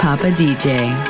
Papa DJ.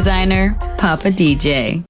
Designer, Papa DJ.